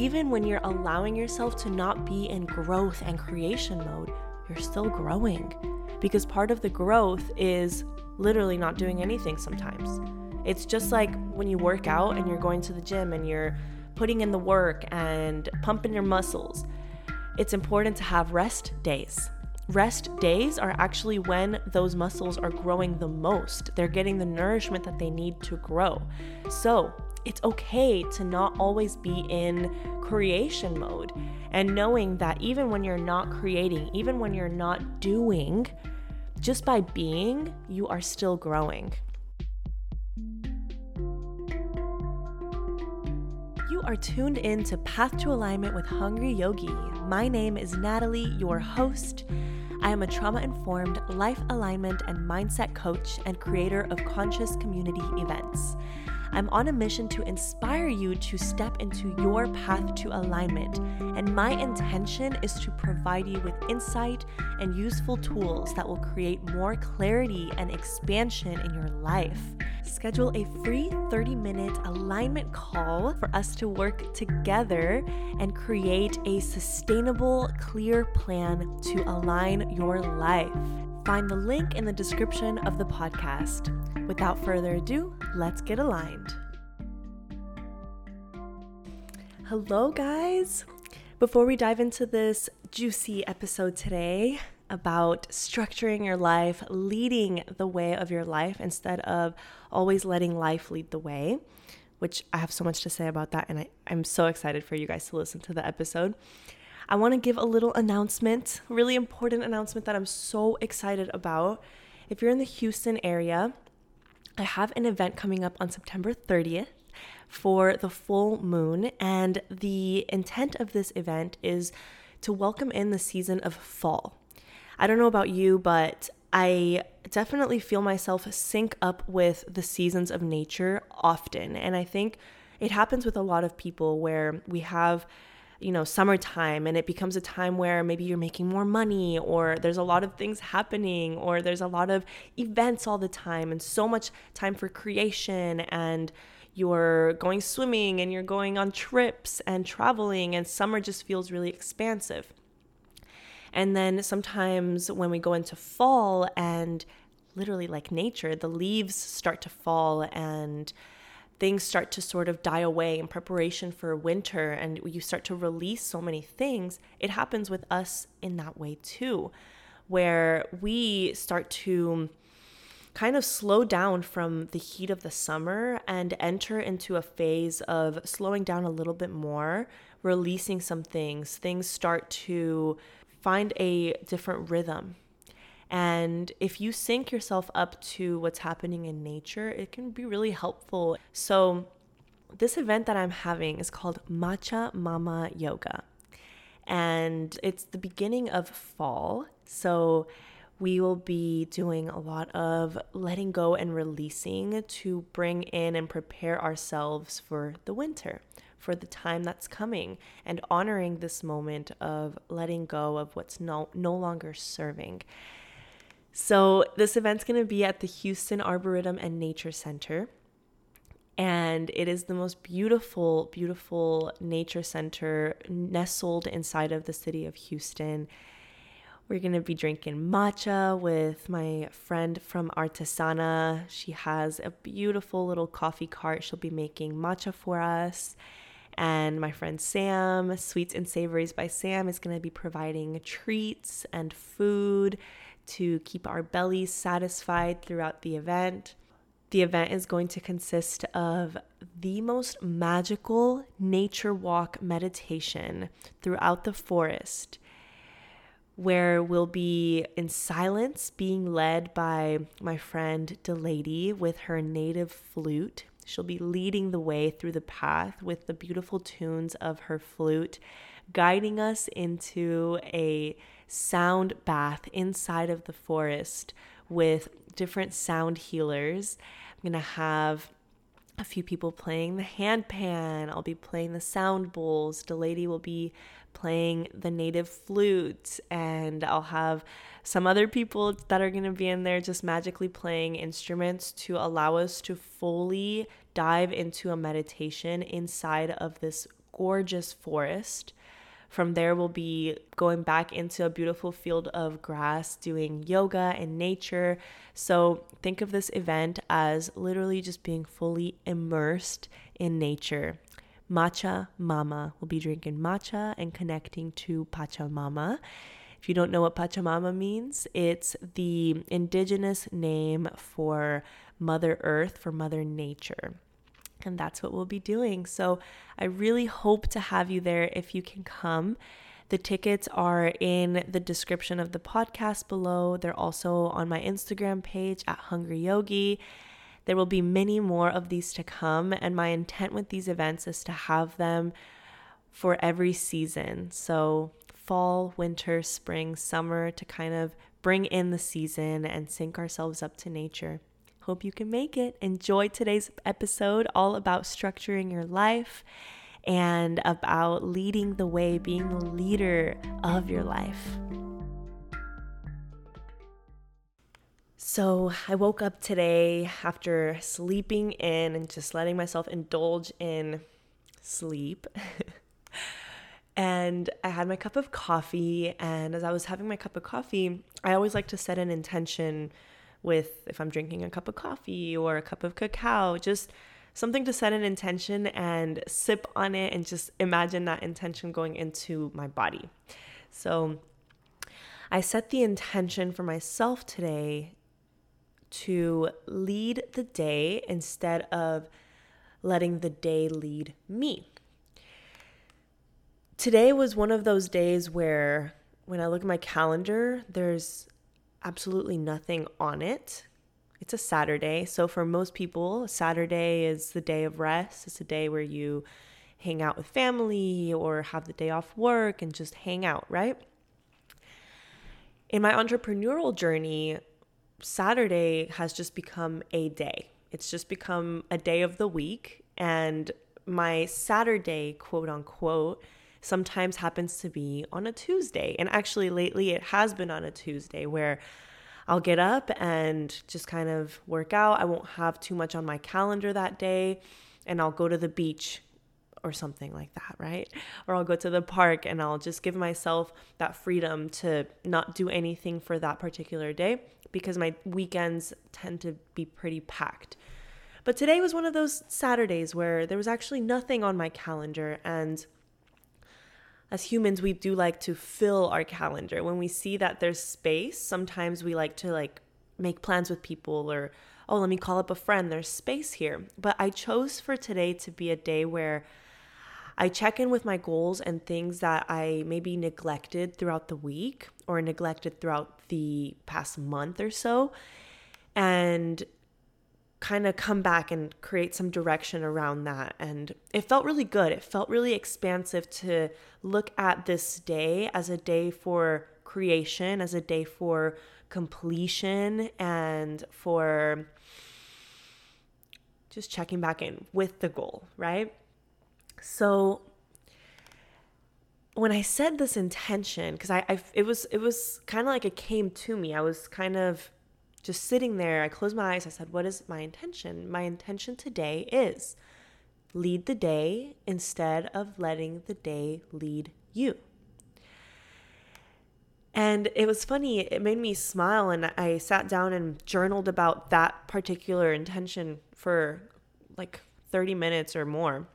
even when you're allowing yourself to not be in growth and creation mode, you're still growing. Because part of the growth is literally not doing anything sometimes. It's just like when you work out and you're going to the gym and you're putting in the work and pumping your muscles. It's important to have rest days. Rest days are actually when those muscles are growing the most. They're getting the nourishment that they need to grow. So, it's okay to not always be in creation mode and knowing that even when you're not creating, even when you're not doing, just by being, you are still growing. You are tuned in to Path to Alignment with Hungry Yogi. My name is Natalie, your host. I am a trauma informed life alignment and mindset coach and creator of conscious community events. I'm on a mission to inspire you to step into your path to alignment, and my intention is to provide you with insight and useful tools that will create more clarity and expansion in your life. Schedule a free 30 minute alignment call for us to work together and create a sustainable, clear plan to align your life. Find the link in the description of the podcast. Without further ado, let's get aligned. Hello, guys. Before we dive into this juicy episode today about structuring your life, leading the way of your life instead of always letting life lead the way, which I have so much to say about that, and I, I'm so excited for you guys to listen to the episode. I want to give a little announcement, really important announcement that I'm so excited about. If you're in the Houston area, I have an event coming up on September 30th for the full moon, and the intent of this event is to welcome in the season of fall. I don't know about you, but I definitely feel myself sync up with the seasons of nature often. And I think it happens with a lot of people where we have you know, summertime and it becomes a time where maybe you're making more money or there's a lot of things happening or there's a lot of events all the time and so much time for creation and you're going swimming and you're going on trips and traveling and summer just feels really expansive. And then sometimes when we go into fall and literally like nature, the leaves start to fall and things start to sort of die away in preparation for winter and you start to release so many things, it happens with us in that way too, where we start to kind of slow down from the heat of the summer and enter into a phase of slowing down a little bit more, releasing some things. Things start to find a different rhythm and if you sync yourself up to what's happening in nature, it can be really helpful. So, this event that I'm having is called Matcha Mama Yoga. And it's the beginning of fall. So, we will be doing a lot of letting go and releasing to bring in and prepare ourselves for the winter, for the time that's coming, and honoring this moment of letting go of what's no, no longer serving. So, this event's going to be at the Houston Arboretum and Nature Center. And it is the most beautiful, beautiful nature center nestled inside of the city of Houston. We're going to be drinking matcha with my friend from Artisana. She has a beautiful little coffee cart. She'll be making matcha for us. And my friend Sam, Sweets and Savories by Sam, is going to be providing treats and food to keep our bellies satisfied throughout the event. The event is going to consist of the most magical nature walk meditation throughout the forest, where we'll be in silence, being led by my friend Delady with her native flute. She'll be leading the way through the path with the beautiful tunes of her flute, guiding us into a sound bath inside of the forest with different sound healers. I'm going to have a few people playing the handpan. I'll be playing the sound bowls. Delady will be playing the native flute. And I'll have some other people that are going to be in there just magically playing instruments to allow us to fully dive into a meditation inside of this gorgeous forest. From there, we'll be going back into a beautiful field of grass, doing yoga and nature. So, think of this event as literally just being fully immersed in nature. Matcha Mama. We'll be drinking matcha and connecting to Pachamama. If you don't know what Pachamama means, it's the indigenous name for Mother Earth, for Mother Nature. And that's what we'll be doing. So I really hope to have you there if you can come. The tickets are in the description of the podcast below. They're also on my Instagram page at Hungry Yogi. There will be many more of these to come, and my intent with these events is to have them for every season. So, fall, winter, spring, summer to kind of bring in the season and sync ourselves up to nature. Hope you can make it. Enjoy today's episode, all about structuring your life and about leading the way, being the leader of your life. So, I woke up today after sleeping in and just letting myself indulge in sleep. and I had my cup of coffee. And as I was having my cup of coffee, I always like to set an intention with if I'm drinking a cup of coffee or a cup of cacao, just something to set an intention and sip on it and just imagine that intention going into my body. So I set the intention for myself today to lead the day instead of letting the day lead me. Today was one of those days where when I look at my calendar, there's absolutely nothing on it. It's a Saturday. So for most people, Saturday is the day of rest. It's a day where you hang out with family or have the day off work and just hang out, right? In my entrepreneurial journey, Saturday has just become a day. It's just become a day of the week. And my Saturday, quote unquote, sometimes happens to be on a Tuesday. And actually, lately it has been on a Tuesday where I'll get up and just kind of work out. I won't have too much on my calendar that day, and I'll go to the beach or something like that, right? Or I'll go to the park and I'll just give myself that freedom to not do anything for that particular day because my weekends tend to be pretty packed. But today was one of those Saturdays where there was actually nothing on my calendar and as humans we do like to fill our calendar. When we see that there's space sometimes we like to like make plans with people or oh let me call up a friend. There's space here. But i chose for today to be a day where i check in with my goals and things that i maybe neglected throughout the week or neglected throughout the past month or so. And kind of come back and create some direction around that. And it felt really good. It felt really expansive to look at this day as a day for creation, as a day for completion, and for just checking back in with the goal, right? So when I said this intention, because I, I, it was, it was kind of like it came to me. I was kind of just sitting there, I closed my eyes. I said, What is my intention? My intention today is lead the day instead of letting the day lead you. And it was funny, it made me smile. And I sat down and journaled about that particular intention for like 30 minutes or more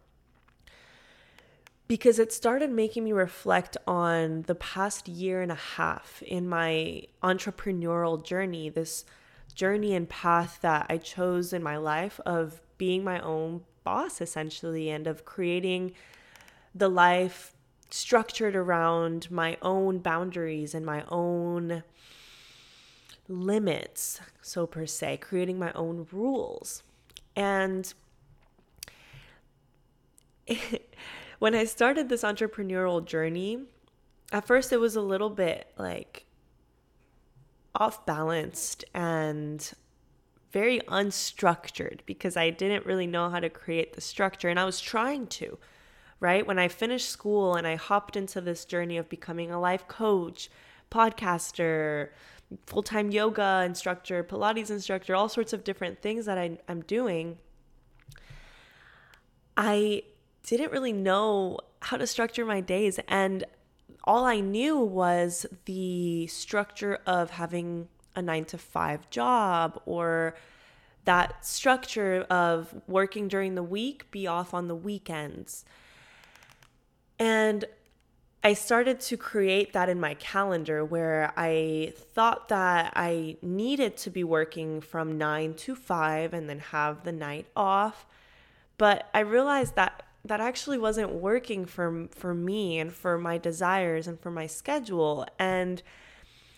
because it started making me reflect on the past year and a half in my entrepreneurial journey, this journey and path that I chose in my life of being my own boss, essentially, and of creating the life structured around my own boundaries and my own limits, so per se, creating my own rules. And when I started this entrepreneurial journey, at first it was a little bit like off balanced and very unstructured because I didn't really know how to create the structure and I was trying to, right? When I finished school and I hopped into this journey of becoming a life coach, podcaster, full time yoga instructor, Pilates instructor, all sorts of different things that I, I'm doing, I didn't really know how to structure my days. And all I knew was the structure of having a nine to five job or that structure of working during the week, be off on the weekends. And I started to create that in my calendar where I thought that I needed to be working from nine to five and then have the night off. But I realized that that actually wasn't working for for me and for my desires and for my schedule and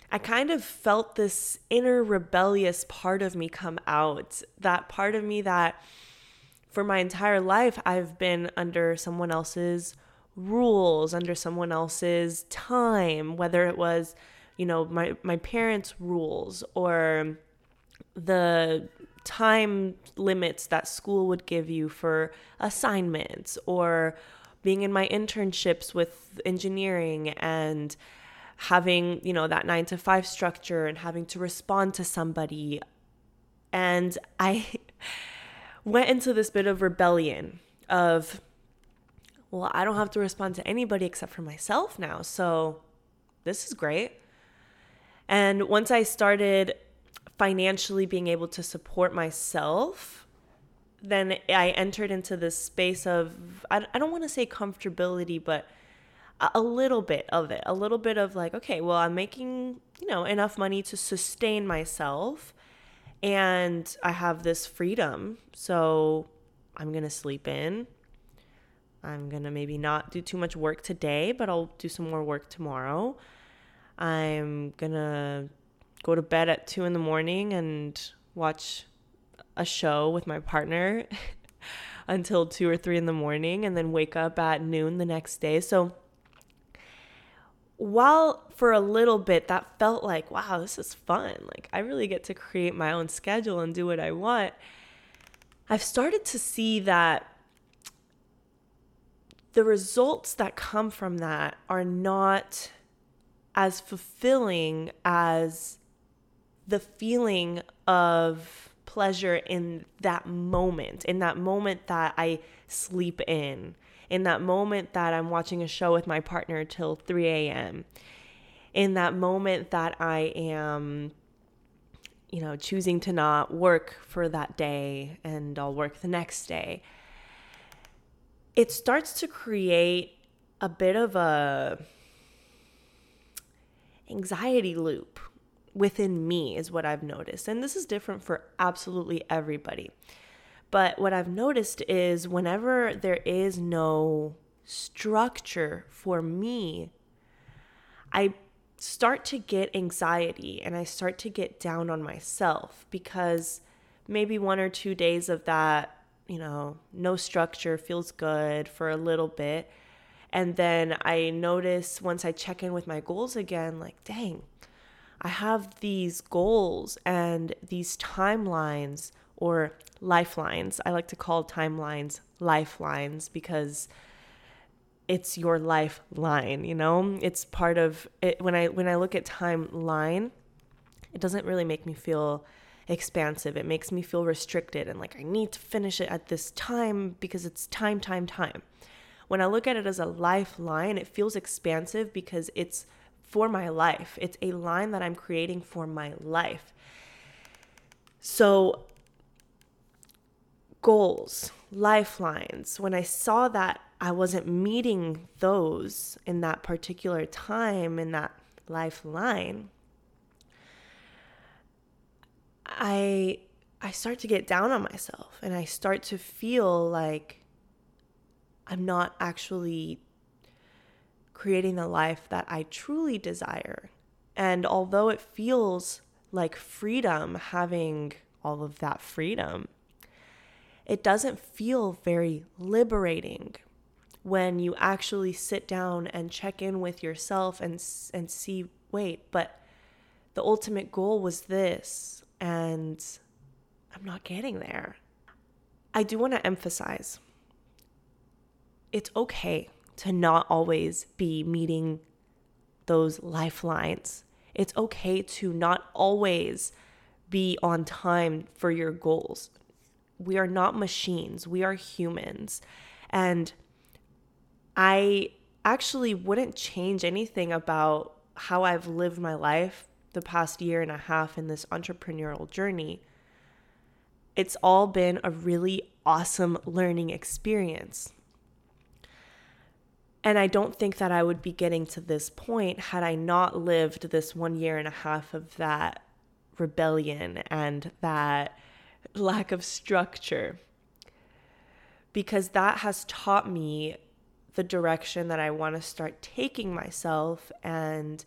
I kind of felt this inner rebellious part of me come out. That part of me that for my entire life I've been under someone else's rules under someone else's time, whether it was, you know, my, my parents' rules or the time limits that school would give you for assignments or being in my internships with engineering and having, you know, that 9 to 5 structure and having to respond to somebody and I went into this bit of rebellion of well, I don't have to respond to anybody except for myself now. So this is great. And once I started financially being able to support myself, then I entered into this space of, I, don't want to say comfortability, but a little bit of it. A little bit of like, okay, well, I'm making, you know, enough money to sustain myself and I have this freedom. So I'm to sleep in. I'm to maybe not do too much work today, but I'll do some more work tomorrow. I'm to go to bed at two in the morning and watch a show with my partner until two or three in the morning and then wake up at noon the next day. So, while for a little bit that felt like, wow, this is fun, like I really get to create my own schedule and do what I want, I've started to see that the results that come from that are not as fulfilling as the feeling of pleasure in that moment, in that moment that I sleep in, in that moment that I'm watching a show with my partner till 3 a.m., in that moment that I am, you know, choosing to not work for that day and I'll work the next day it starts to create a bit of a anxiety loop within me is what I've noticed. And this is different for absolutely everybody. But what I've noticed is whenever there is no structure for me, I start to get anxiety and I start to get down on myself because maybe one or two days of that you know, no structure, feels good for a little bit. And then I notice once I check in with my goals again, like, dang, I have these goals and these timelines or lifelines. I like to call timelines lifelines because it's your lifeline, you know? It's part of it when I when I look at timeline, it doesn't really make me feel expansive. It makes me feel restricted and like I need to finish it at this time because it's time, time, time. When I look at it as a lifeline, it feels expansive because it's for my life. It's a line that I'm creating for my life. So, goals, lifelines, when I saw that I wasn't meeting those in that particular time, in that lifeline, I I start to get down on myself and I start to feel like I'm not actually creating the life that I truly desire. And although it feels like freedom having all of that freedom, it doesn't feel very liberating when you actually sit down and check in with yourself and and see wait, but the ultimate goal was this and I'm not getting there. I do want to emphasize it's okay to not always be meeting those lifelines. It's okay to not always be on time for your goals. We are not machines, we are humans. And I actually wouldn't change anything about how I've lived my life the past year and a half in this entrepreneurial journey. It's all been a really awesome learning experience. And I don't think that I would be getting to this point had I not lived this one year and a half of that rebellion and that lack of structure. Because that has taught me the direction that I want to start taking myself and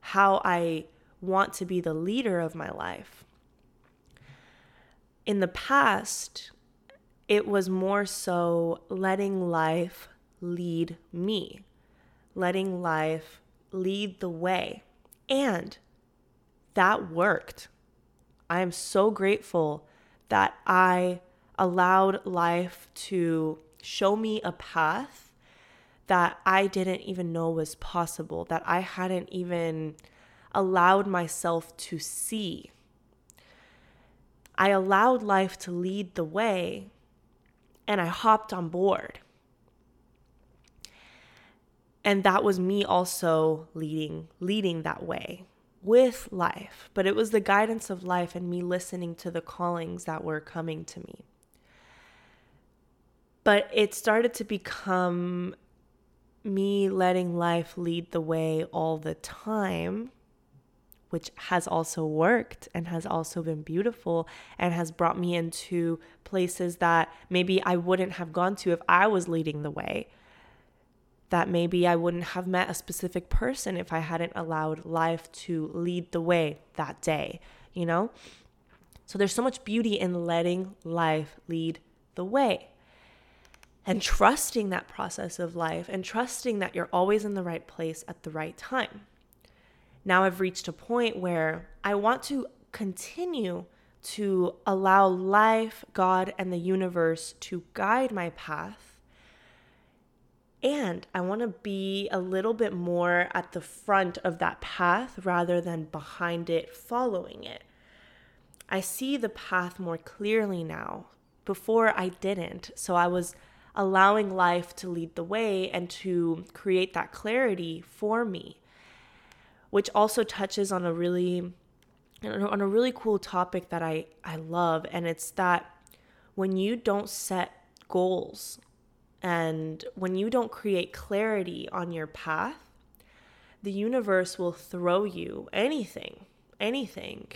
how I want to be the leader of my life. In the past, it was more so letting life lead me, letting life lead the way. And that worked. I am so grateful that I allowed life to show me a path that I didn't even know was possible, that I hadn't even allowed myself to see. I allowed life to lead the way and I hopped on board. And that was me also leading leading that way with life, but it was the guidance of life and me listening to the callings that were coming to me. But it started to become me letting life lead the way all the time, which has also worked and has also been beautiful and has brought me into places that maybe I wouldn't have gone to if I was leading the way. That maybe I wouldn't have met a specific person if I hadn't allowed life to lead the way that day, you know? So there's so much beauty in letting life lead the way and trusting that process of life and trusting that you're always in the right place at the right time. Now I've reached a point where I want to continue to allow life, God, and the universe to guide my path. And I want to be a little bit more at the front of that path rather than behind it, following it. I see the path more clearly now. Before I didn't. So I was allowing life to lead the way and to create that clarity for me which also touches on a really on a really cool topic that I I love and it's that when you don't set goals and when you don't create clarity on your path the universe will throw you anything anything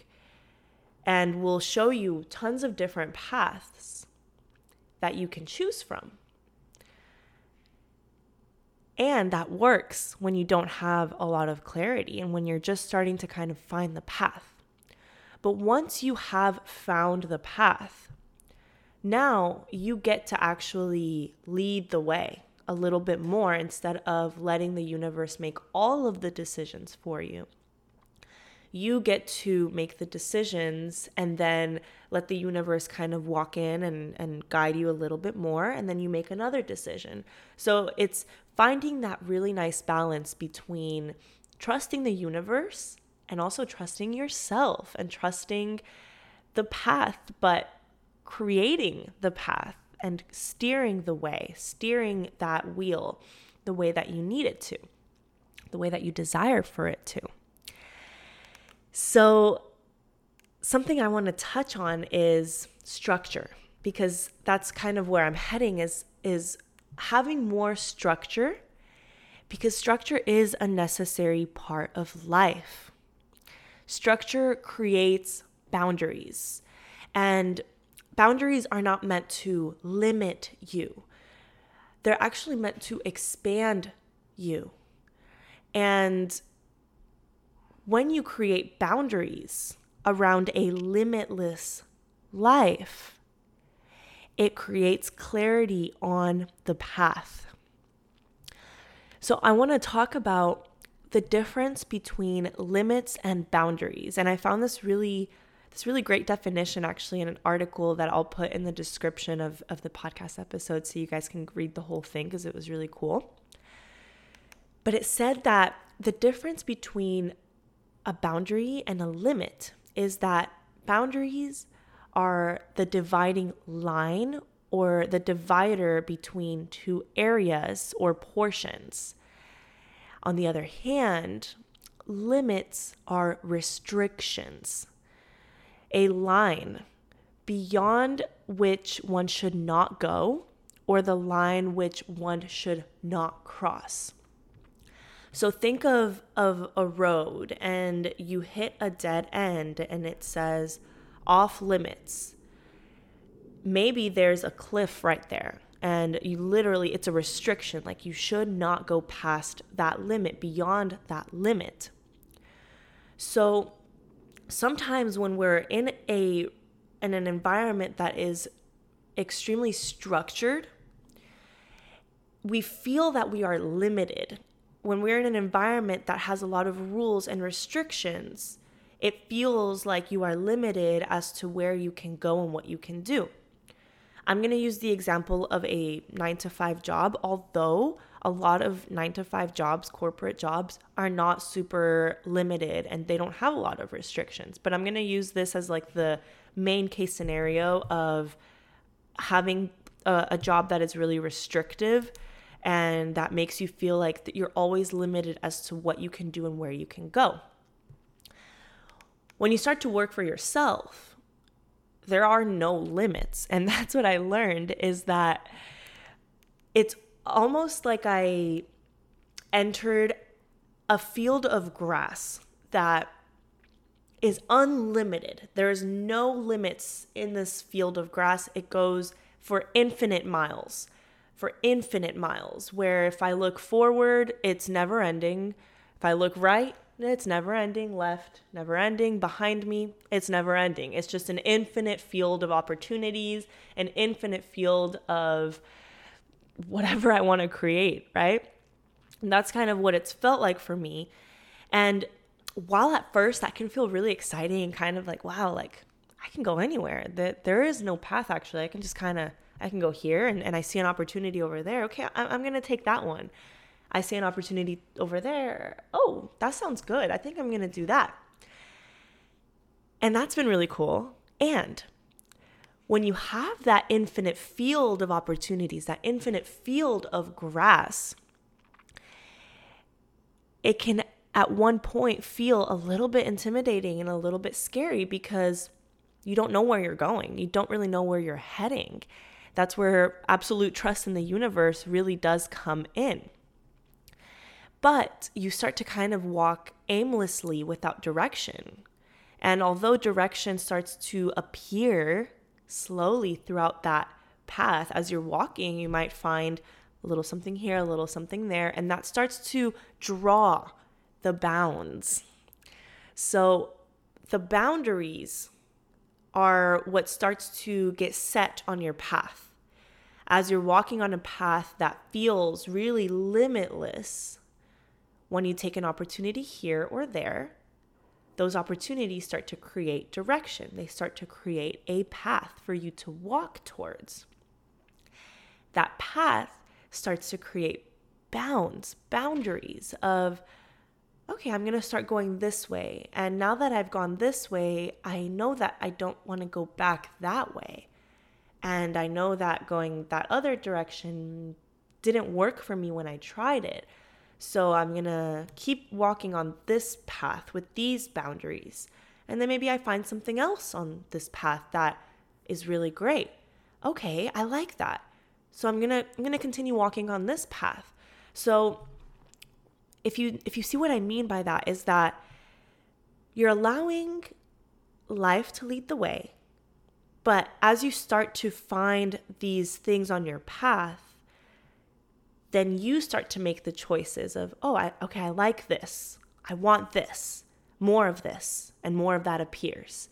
and will show you tons of different paths that you can choose from and that works when you don't have a lot of clarity and when you're just starting to kind of find the path. But once you have found the path, now you get to actually lead the way a little bit more instead of letting the universe make all of the decisions for you you get to make the decisions and then let the universe kind of walk in and, and guide you a little bit more. And then you make another decision. So it's finding that really nice balance between trusting the universe and also trusting yourself and trusting the path, but creating the path and steering the way, steering that wheel the way that you need it to, the way that you desire for it to. So, something I want to touch on is structure because that's kind of where I'm heading is is having more structure because structure is a necessary part of life. Structure creates boundaries and boundaries are not meant to limit you. They're actually meant to expand you. And when you create boundaries around a limitless life, it creates clarity on the path. So, I want to talk about the difference between limits and boundaries. And I found this really this really great definition actually in an article that I'll put in the description of, of the podcast episode so you guys can read the whole thing because it was really cool. But it said that the difference between a boundary and a limit is that boundaries are the dividing line or the divider between two areas or portions. On the other hand, limits are restrictions, a line beyond which one should not go or the line which one should not cross. So think of of a road and you hit a dead end and it says off limits. Maybe there's a cliff right there and you literally it's a restriction like you should not go past that limit beyond that limit. So sometimes when we're in a in an environment that is extremely structured we feel that we are limited. When we're in an environment that has a lot of rules and restrictions, it feels like you are limited as to where you can go and what you can do. I'm going to use the example of a nine to five job, although a lot of nine to five jobs, corporate jobs, are not super limited and they don't have a lot of restrictions. But I'm going to use this as like the main case scenario of having a, a job that is really restrictive and that makes you feel like that you're always limited as to what you can do and where you can go. When you start to work for yourself, there are no limits, and that's what I learned is that it's almost like I entered a field of grass that is unlimited. There is no limits in this field of grass. It goes for infinite miles for infinite miles, where if I look forward, it's never ending. If I look right, it's never ending. Left, never ending. Behind me, it's never ending. It's just an infinite field of opportunities, an infinite field of whatever I want to create, right? And that's kind of what it's felt like for me. And while at first that can feel really exciting and kind of like, wow, like I can go anywhere, that there is no path actually. I can just kind of I can go here and, and I see an opportunity over there. Okay, I'm, I'm to take that one. I see an opportunity over there. Oh, that sounds good. I think I'm to do that. And that's been really cool. And when you have that infinite field of opportunities, that infinite field of grass, it can at one point feel a little bit intimidating and a little bit scary because you don't know where you're going. You don't really know where you're heading. That's where absolute trust in the universe really does come in. But you start to kind of walk aimlessly without direction. And although direction starts to appear slowly throughout that path, as you're walking, you might find a little something here, a little something there, and that starts to draw the bounds. So the boundaries are what starts to get set on your path. As you're walking on a path that feels really limitless, when you take an opportunity here or there, those opportunities start to create direction. They start to create a path for you to walk towards. That path starts to create bounds, boundaries of okay, I'm going to start going this way. And now that I've gone this way, I know that I don't want to go back that way. And I know that going that other direction didn't work for me when I tried it. So I'm going to keep walking on this path with these boundaries. And then maybe I find something else on this path that is really great. Okay, I like that. So I'm going to I'm going to continue walking on this path. So if you if you see what I mean by that is that you're allowing life to lead the way. But as you start to find these things on your path, then you start to make the choices of, oh, I, okay, I like this. I want this. More of this. And more of that appears.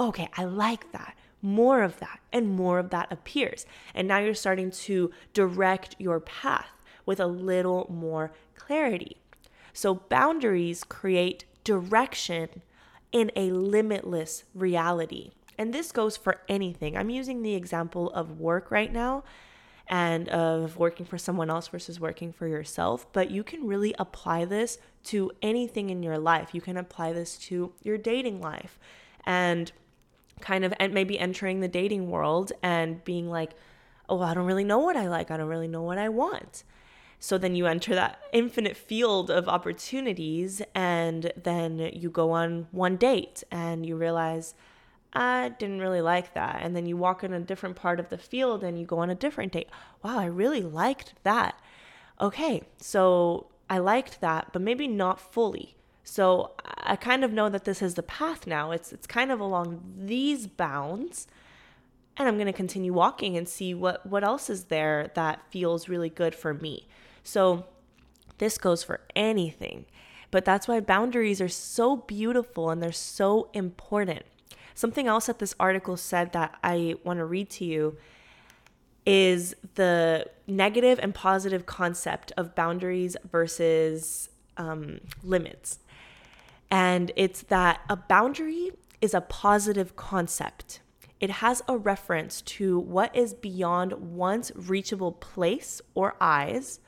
Okay, I like that. More of that. And more of that appears. And now you're starting to direct your path with a little more clarity. So boundaries create direction in a limitless reality. And this goes for anything. I'm using the example of work right now and of working for someone else versus working for yourself, but you can really apply this to anything in your life. You can apply this to your dating life and kind of and maybe entering the dating world and being like oh, I don't really know what I like. I don't really know what I want. So then you enter that infinite field of opportunities, and then you go on one date and you realize, I didn't really like that. And then you walk in a different part of the field and you go on a different date. Wow, I really liked that. Okay, so I liked that, but maybe not fully. So I kind of know that this is the path now. It's it's kind of along these bounds. And I'm going to continue walking and see what what else is there that feels really good for me. So this goes for anything. But that's why boundaries are so beautiful and they're so important. Something else that this article said that I want to read to you is the negative and positive concept of boundaries versus um, limits. And it's that a boundary is a positive concept. It has a reference to what is beyond one's reachable place or eyes,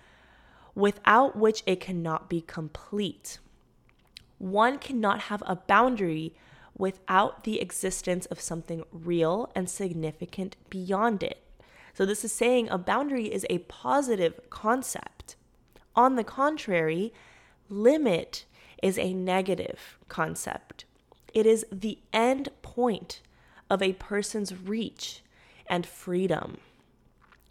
without which it cannot be complete. One cannot have a boundary without the existence of something real and significant beyond it. So, this is saying a boundary is a positive concept. On the contrary, limit is a negative concept. It is the end point of a person's reach and freedom.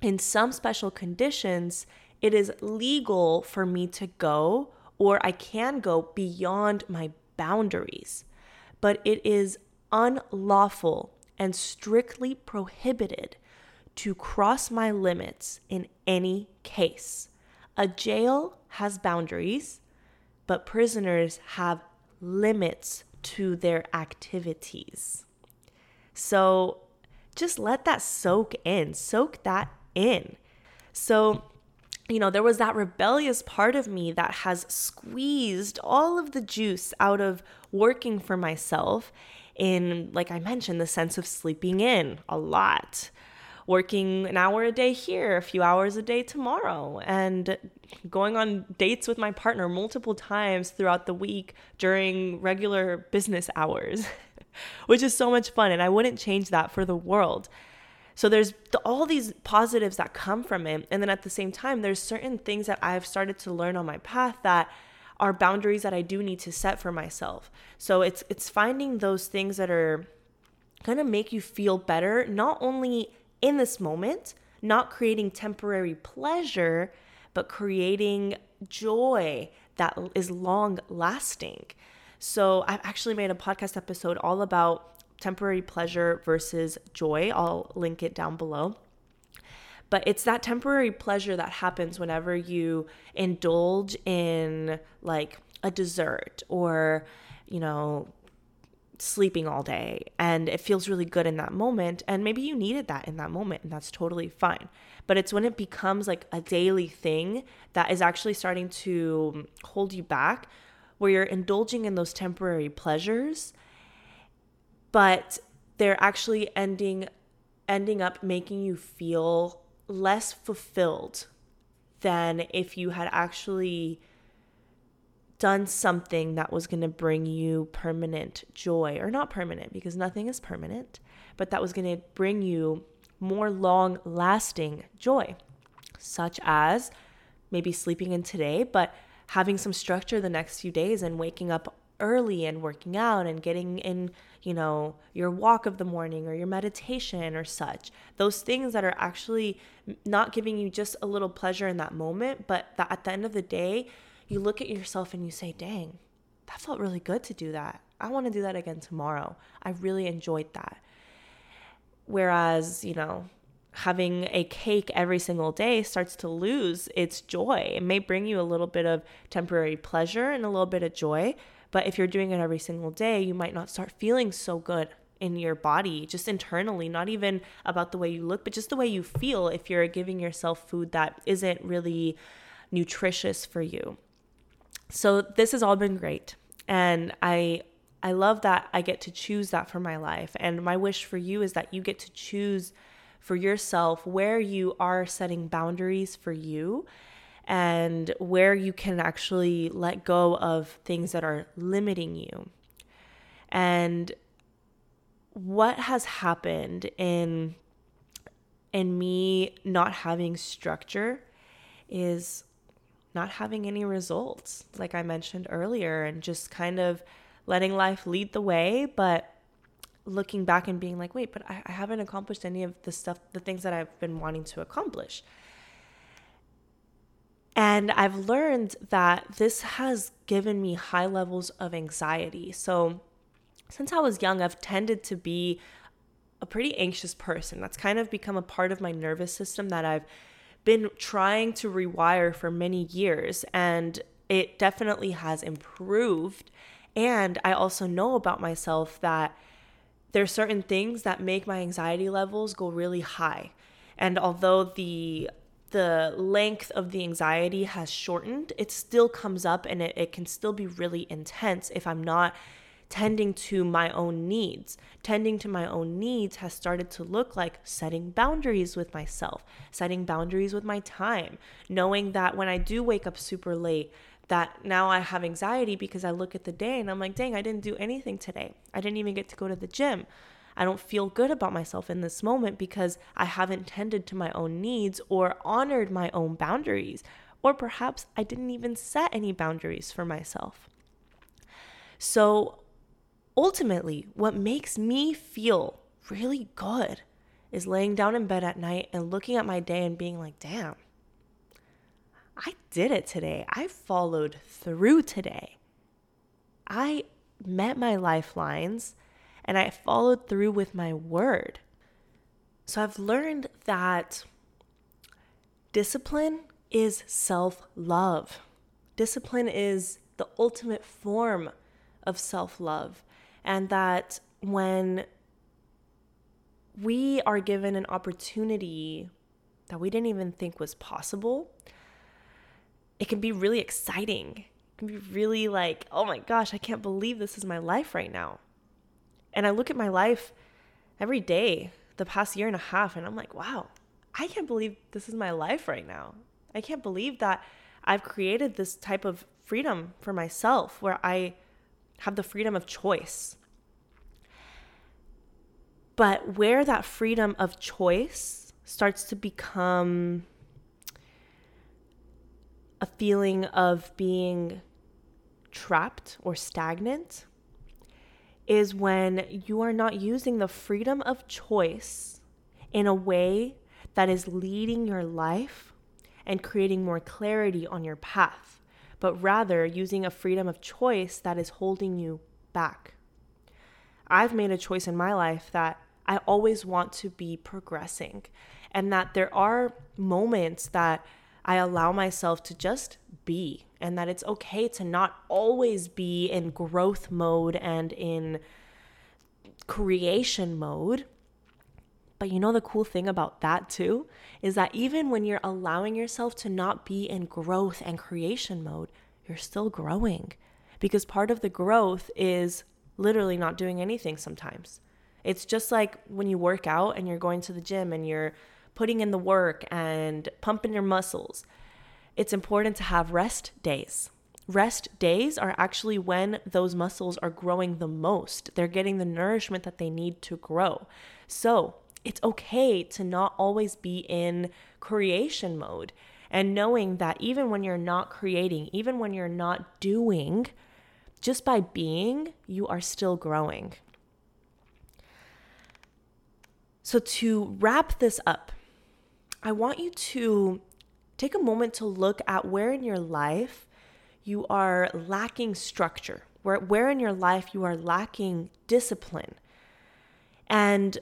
In some special conditions, it is legal for me to go or I can go beyond my boundaries, but it is unlawful and strictly prohibited to cross my limits in any case. A jail has boundaries, but prisoners have limits to their activities. So just let that soak in, soak that in. So, you know, there was that rebellious part of me that has squeezed all of the juice out of working for myself in, like I mentioned, the sense of sleeping in a lot working an hour a day here, a few hours a day tomorrow, and going on dates with my partner multiple times throughout the week during regular business hours, which is so much fun. And I wouldn't change that for the world. So there's all these positives that come from it. And then at the same time, there's certain things that I've started to learn on my path that are boundaries that I do need to set for myself. So it's it's finding those things that are going to make you feel better, not only in this moment, not creating temporary pleasure, but creating joy that is long lasting. So, I've actually made a podcast episode all about temporary pleasure versus joy. I'll link it down below. But it's that temporary pleasure that happens whenever you indulge in like a dessert or, you know, sleeping all day and it feels really good in that moment and maybe you needed that in that moment and that's totally fine but it's when it becomes like a daily thing that is actually starting to hold you back where you're indulging in those temporary pleasures but they're actually ending ending up making you feel less fulfilled than if you had actually done something that was going to bring you permanent joy, or not permanent because nothing is permanent, but that was going to bring you more long lasting joy, such as maybe sleeping in today, but having some structure the next few days and waking up early and working out and getting in, you know, your walk of the morning or your meditation or such. Those things that are actually not giving you just a little pleasure in that moment, but that at the end of the day, you look at yourself and you say, dang, that felt really good to do that. I want to do that again tomorrow. I really enjoyed that. Whereas, you know, having a cake every single day starts to lose its joy. It may bring you a little bit of temporary pleasure and a little bit of joy, but if you're doing it every single day, you might not start feeling so good in your body, just internally, not even about the way you look, but just the way you feel if you're giving yourself food that isn't really nutritious for you. So this has all been great. And I I love that I get to choose that for my life. And my wish for you is that you get to choose for yourself where you are setting boundaries for you and where you can actually let go of things that are limiting you. And what has happened in in me not having structure is not having any results, like I mentioned earlier, and just kind of letting life lead the way, but looking back and being like, wait, but I, I haven't accomplished any of the stuff, the things that I've been wanting to accomplish. And I've learned that this has given me high levels of anxiety. So, since I was young, I've tended to be a pretty anxious person. That's kind of become a part of my nervous system that I've been trying to rewire for many years. And it definitely has improved. And I also know about myself that there's certain things that make my anxiety levels go really high. And although the the length of the anxiety has shortened, it still comes up and it, it can still be really intense if I'm not tending to my own needs. Tending to my own needs has started to look like setting boundaries with myself, setting boundaries with my time, knowing that when I do wake up super late, that now I have anxiety because I look at the day and I'm like, dang, I didn't do anything today. I didn't even get to go to the gym. I don't feel good about myself in this moment because I haven't tended to my own needs or honored my own boundaries. Or perhaps I didn't even set any boundaries for myself. So ultimately, what makes me feel really good is laying down in bed at night and looking at my day and being like, damn, I did it today. I followed through today. I met my lifelines and I followed through with my word. So I've learned that discipline is self love. Discipline is the ultimate form of self love and that when we are given an opportunity that we didn't even think was possible, it can be really exciting. It can be really like, oh my gosh, I can't believe this is my life right now. And I look at my life every day, the past year and a half, and I'm like, wow, I can't believe this is my life right now. I can't believe that I've created this type of freedom for myself where I have the freedom of choice. But where that freedom of choice starts to become a feeling of being trapped or stagnant is when you are not using the freedom of choice in a way that is leading your life and creating more clarity on your path but rather using a freedom of choice that is holding you back. I've made a choice in my life that I always want to be progressing, and that there are moments that I allow myself to just be, and that it's okay to not always be in growth mode and in creation mode. But you know, the cool thing about that too is that even when you're allowing yourself to not be in growth and creation mode, you're still growing. Because part of the growth is literally not doing anything sometimes. It's just like when you work out and you're going to the gym and you're putting in the work and pumping your muscles. It's important to have rest days. Rest days are actually when those muscles are growing the most. They're getting the nourishment that they need to grow. So, it's okay to not always be in creation mode and knowing that even when you're not creating, even when you're not doing, just by being, you are still growing. So, to wrap this up, I want you to take a moment to look at where in your life you are lacking structure, where, where in your life you are lacking discipline. And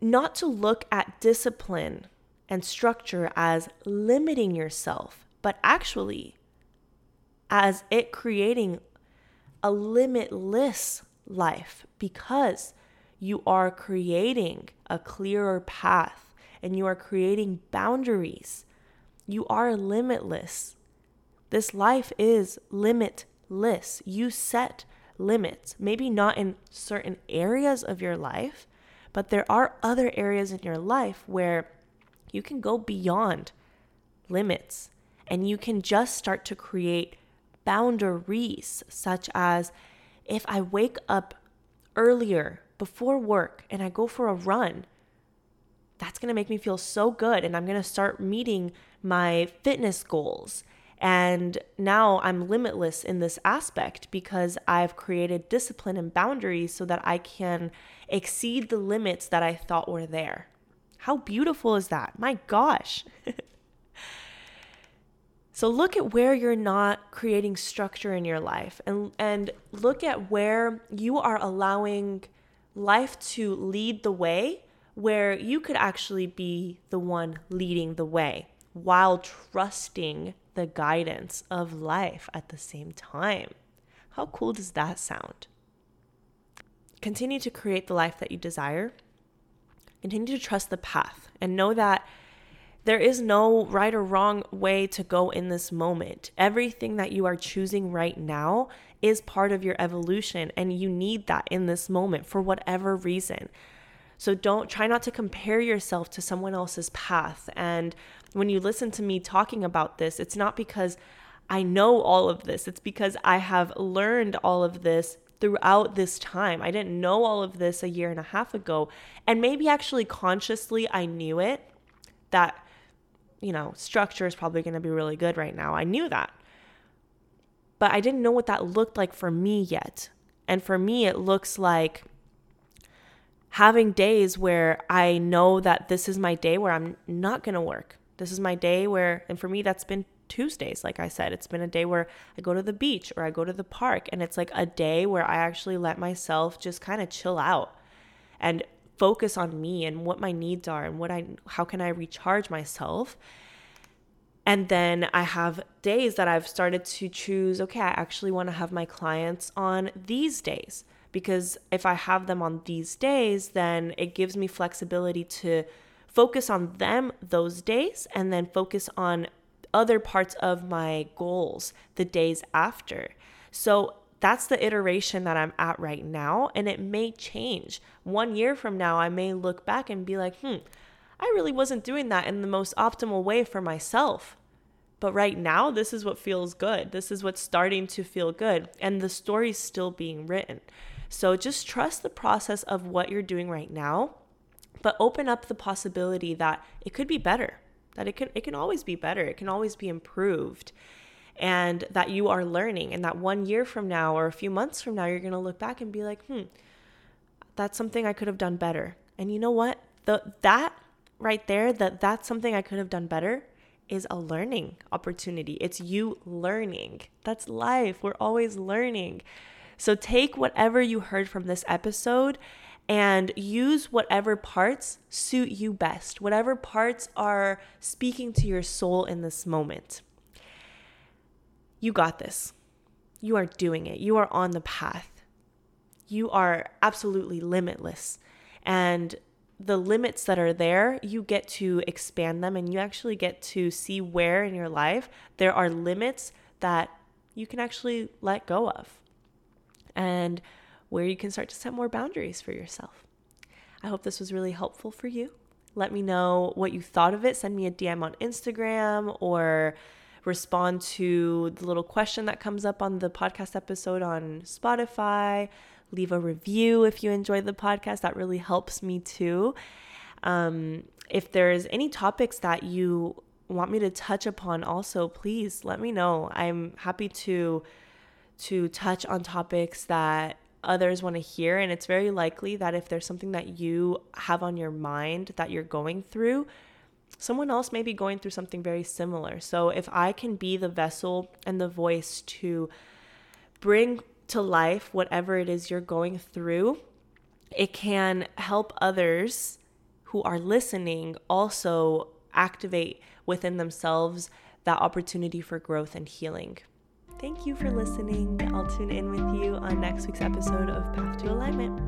not to look at discipline and structure as limiting yourself, but actually as it creating a limitless life because you are creating a clearer path and you are creating boundaries. You are limitless. This life is limitless. You set limits, maybe not in certain areas of your life, but there are other areas in your life where you can go beyond limits and you can just start to create boundaries, such as if I wake up earlier before work and I go for a run, that's going to make me feel so good. And I'm going to start meeting my fitness goals. And now I'm limitless in this aspect because I've created discipline and boundaries so that I can exceed the limits that I thought were there. How beautiful is that? My gosh. so look at where you're not creating structure in your life and and look at where you are allowing life to lead the way where you could actually be the one leading the way while trusting the guidance of life at the same time. How cool does that sound? Continue to create the life that you desire. Continue to trust the path and know that there is no right or wrong way to go in this moment. Everything that you are choosing right now is part of your evolution, and you need that in this moment for whatever reason. So don't try not to compare yourself to someone else's path. And when you listen to me talking about this, it's not because I know all of this, it's because I have learned all of this throughout this time. I didn't know all of this a year and a half ago. And maybe actually consciously I knew it that, you know, structure is probably going to be really good right now. I knew that. But I didn't know what that looked like for me yet. And for me, it looks like having days where I know that this is my day where I'm not going to work. This is my day where, and for me, that's been Tuesdays. Like I said, it's been a day where I go to the beach or I go to the park, and it's like a day where I actually let myself just kind of chill out and focus on me and what my needs are and what I, how can I recharge myself. And then I have days that I've started to choose, okay, I actually want to have my clients on these days because if I have them on these days, then it gives me flexibility to focus on them those days and then focus on other parts of my goals the days after. So that's the iteration that I'm at right now, and it may change. One year from now, I may look back and be like, hmm, I really wasn't doing that in the most optimal way for myself. But right now, this is what feels good. This is what's starting to feel good. And the story's still being written. So just trust the process of what you're doing right now, but open up the possibility that it could be better, that it can it can always be better, it can always be improved. And that you are learning, and that one year from now or a few months from now, you're gonna look back and be like, hmm, that's something I could have done better. And you know what? The that right there, that that's something I could have done better is a learning opportunity. It's you learning. That's life. We're always learning. So take whatever you heard from this episode and use whatever parts suit you best, whatever parts are speaking to your soul in this moment. You got this. You are doing it. You are on the path. You are absolutely limitless. And the limits that are there, you get to expand them and you actually get to see where in your life there are limits that you can actually let go of and where you can start to set more boundaries for yourself. I hope this was really helpful for you. Let me know what you thought of it. Send me a DM on Instagram or respond to the little question that comes up on the podcast episode on Spotify. Leave a review if you enjoyed the podcast. That really helps me too. Um, if there's any topics that you want me to touch upon, also please let me know. I'm happy to to touch on topics that others want to hear. And it's very likely that if there's something that you have on your mind that you're going through, someone else may be going through something very similar. So if I can be the vessel and the voice to bring to life whatever it is you're going through, it can help others who are listening also activate within themselves that opportunity for growth and healing. Thank you for listening. I'll tune in with you on next week's episode of Path to Alignment.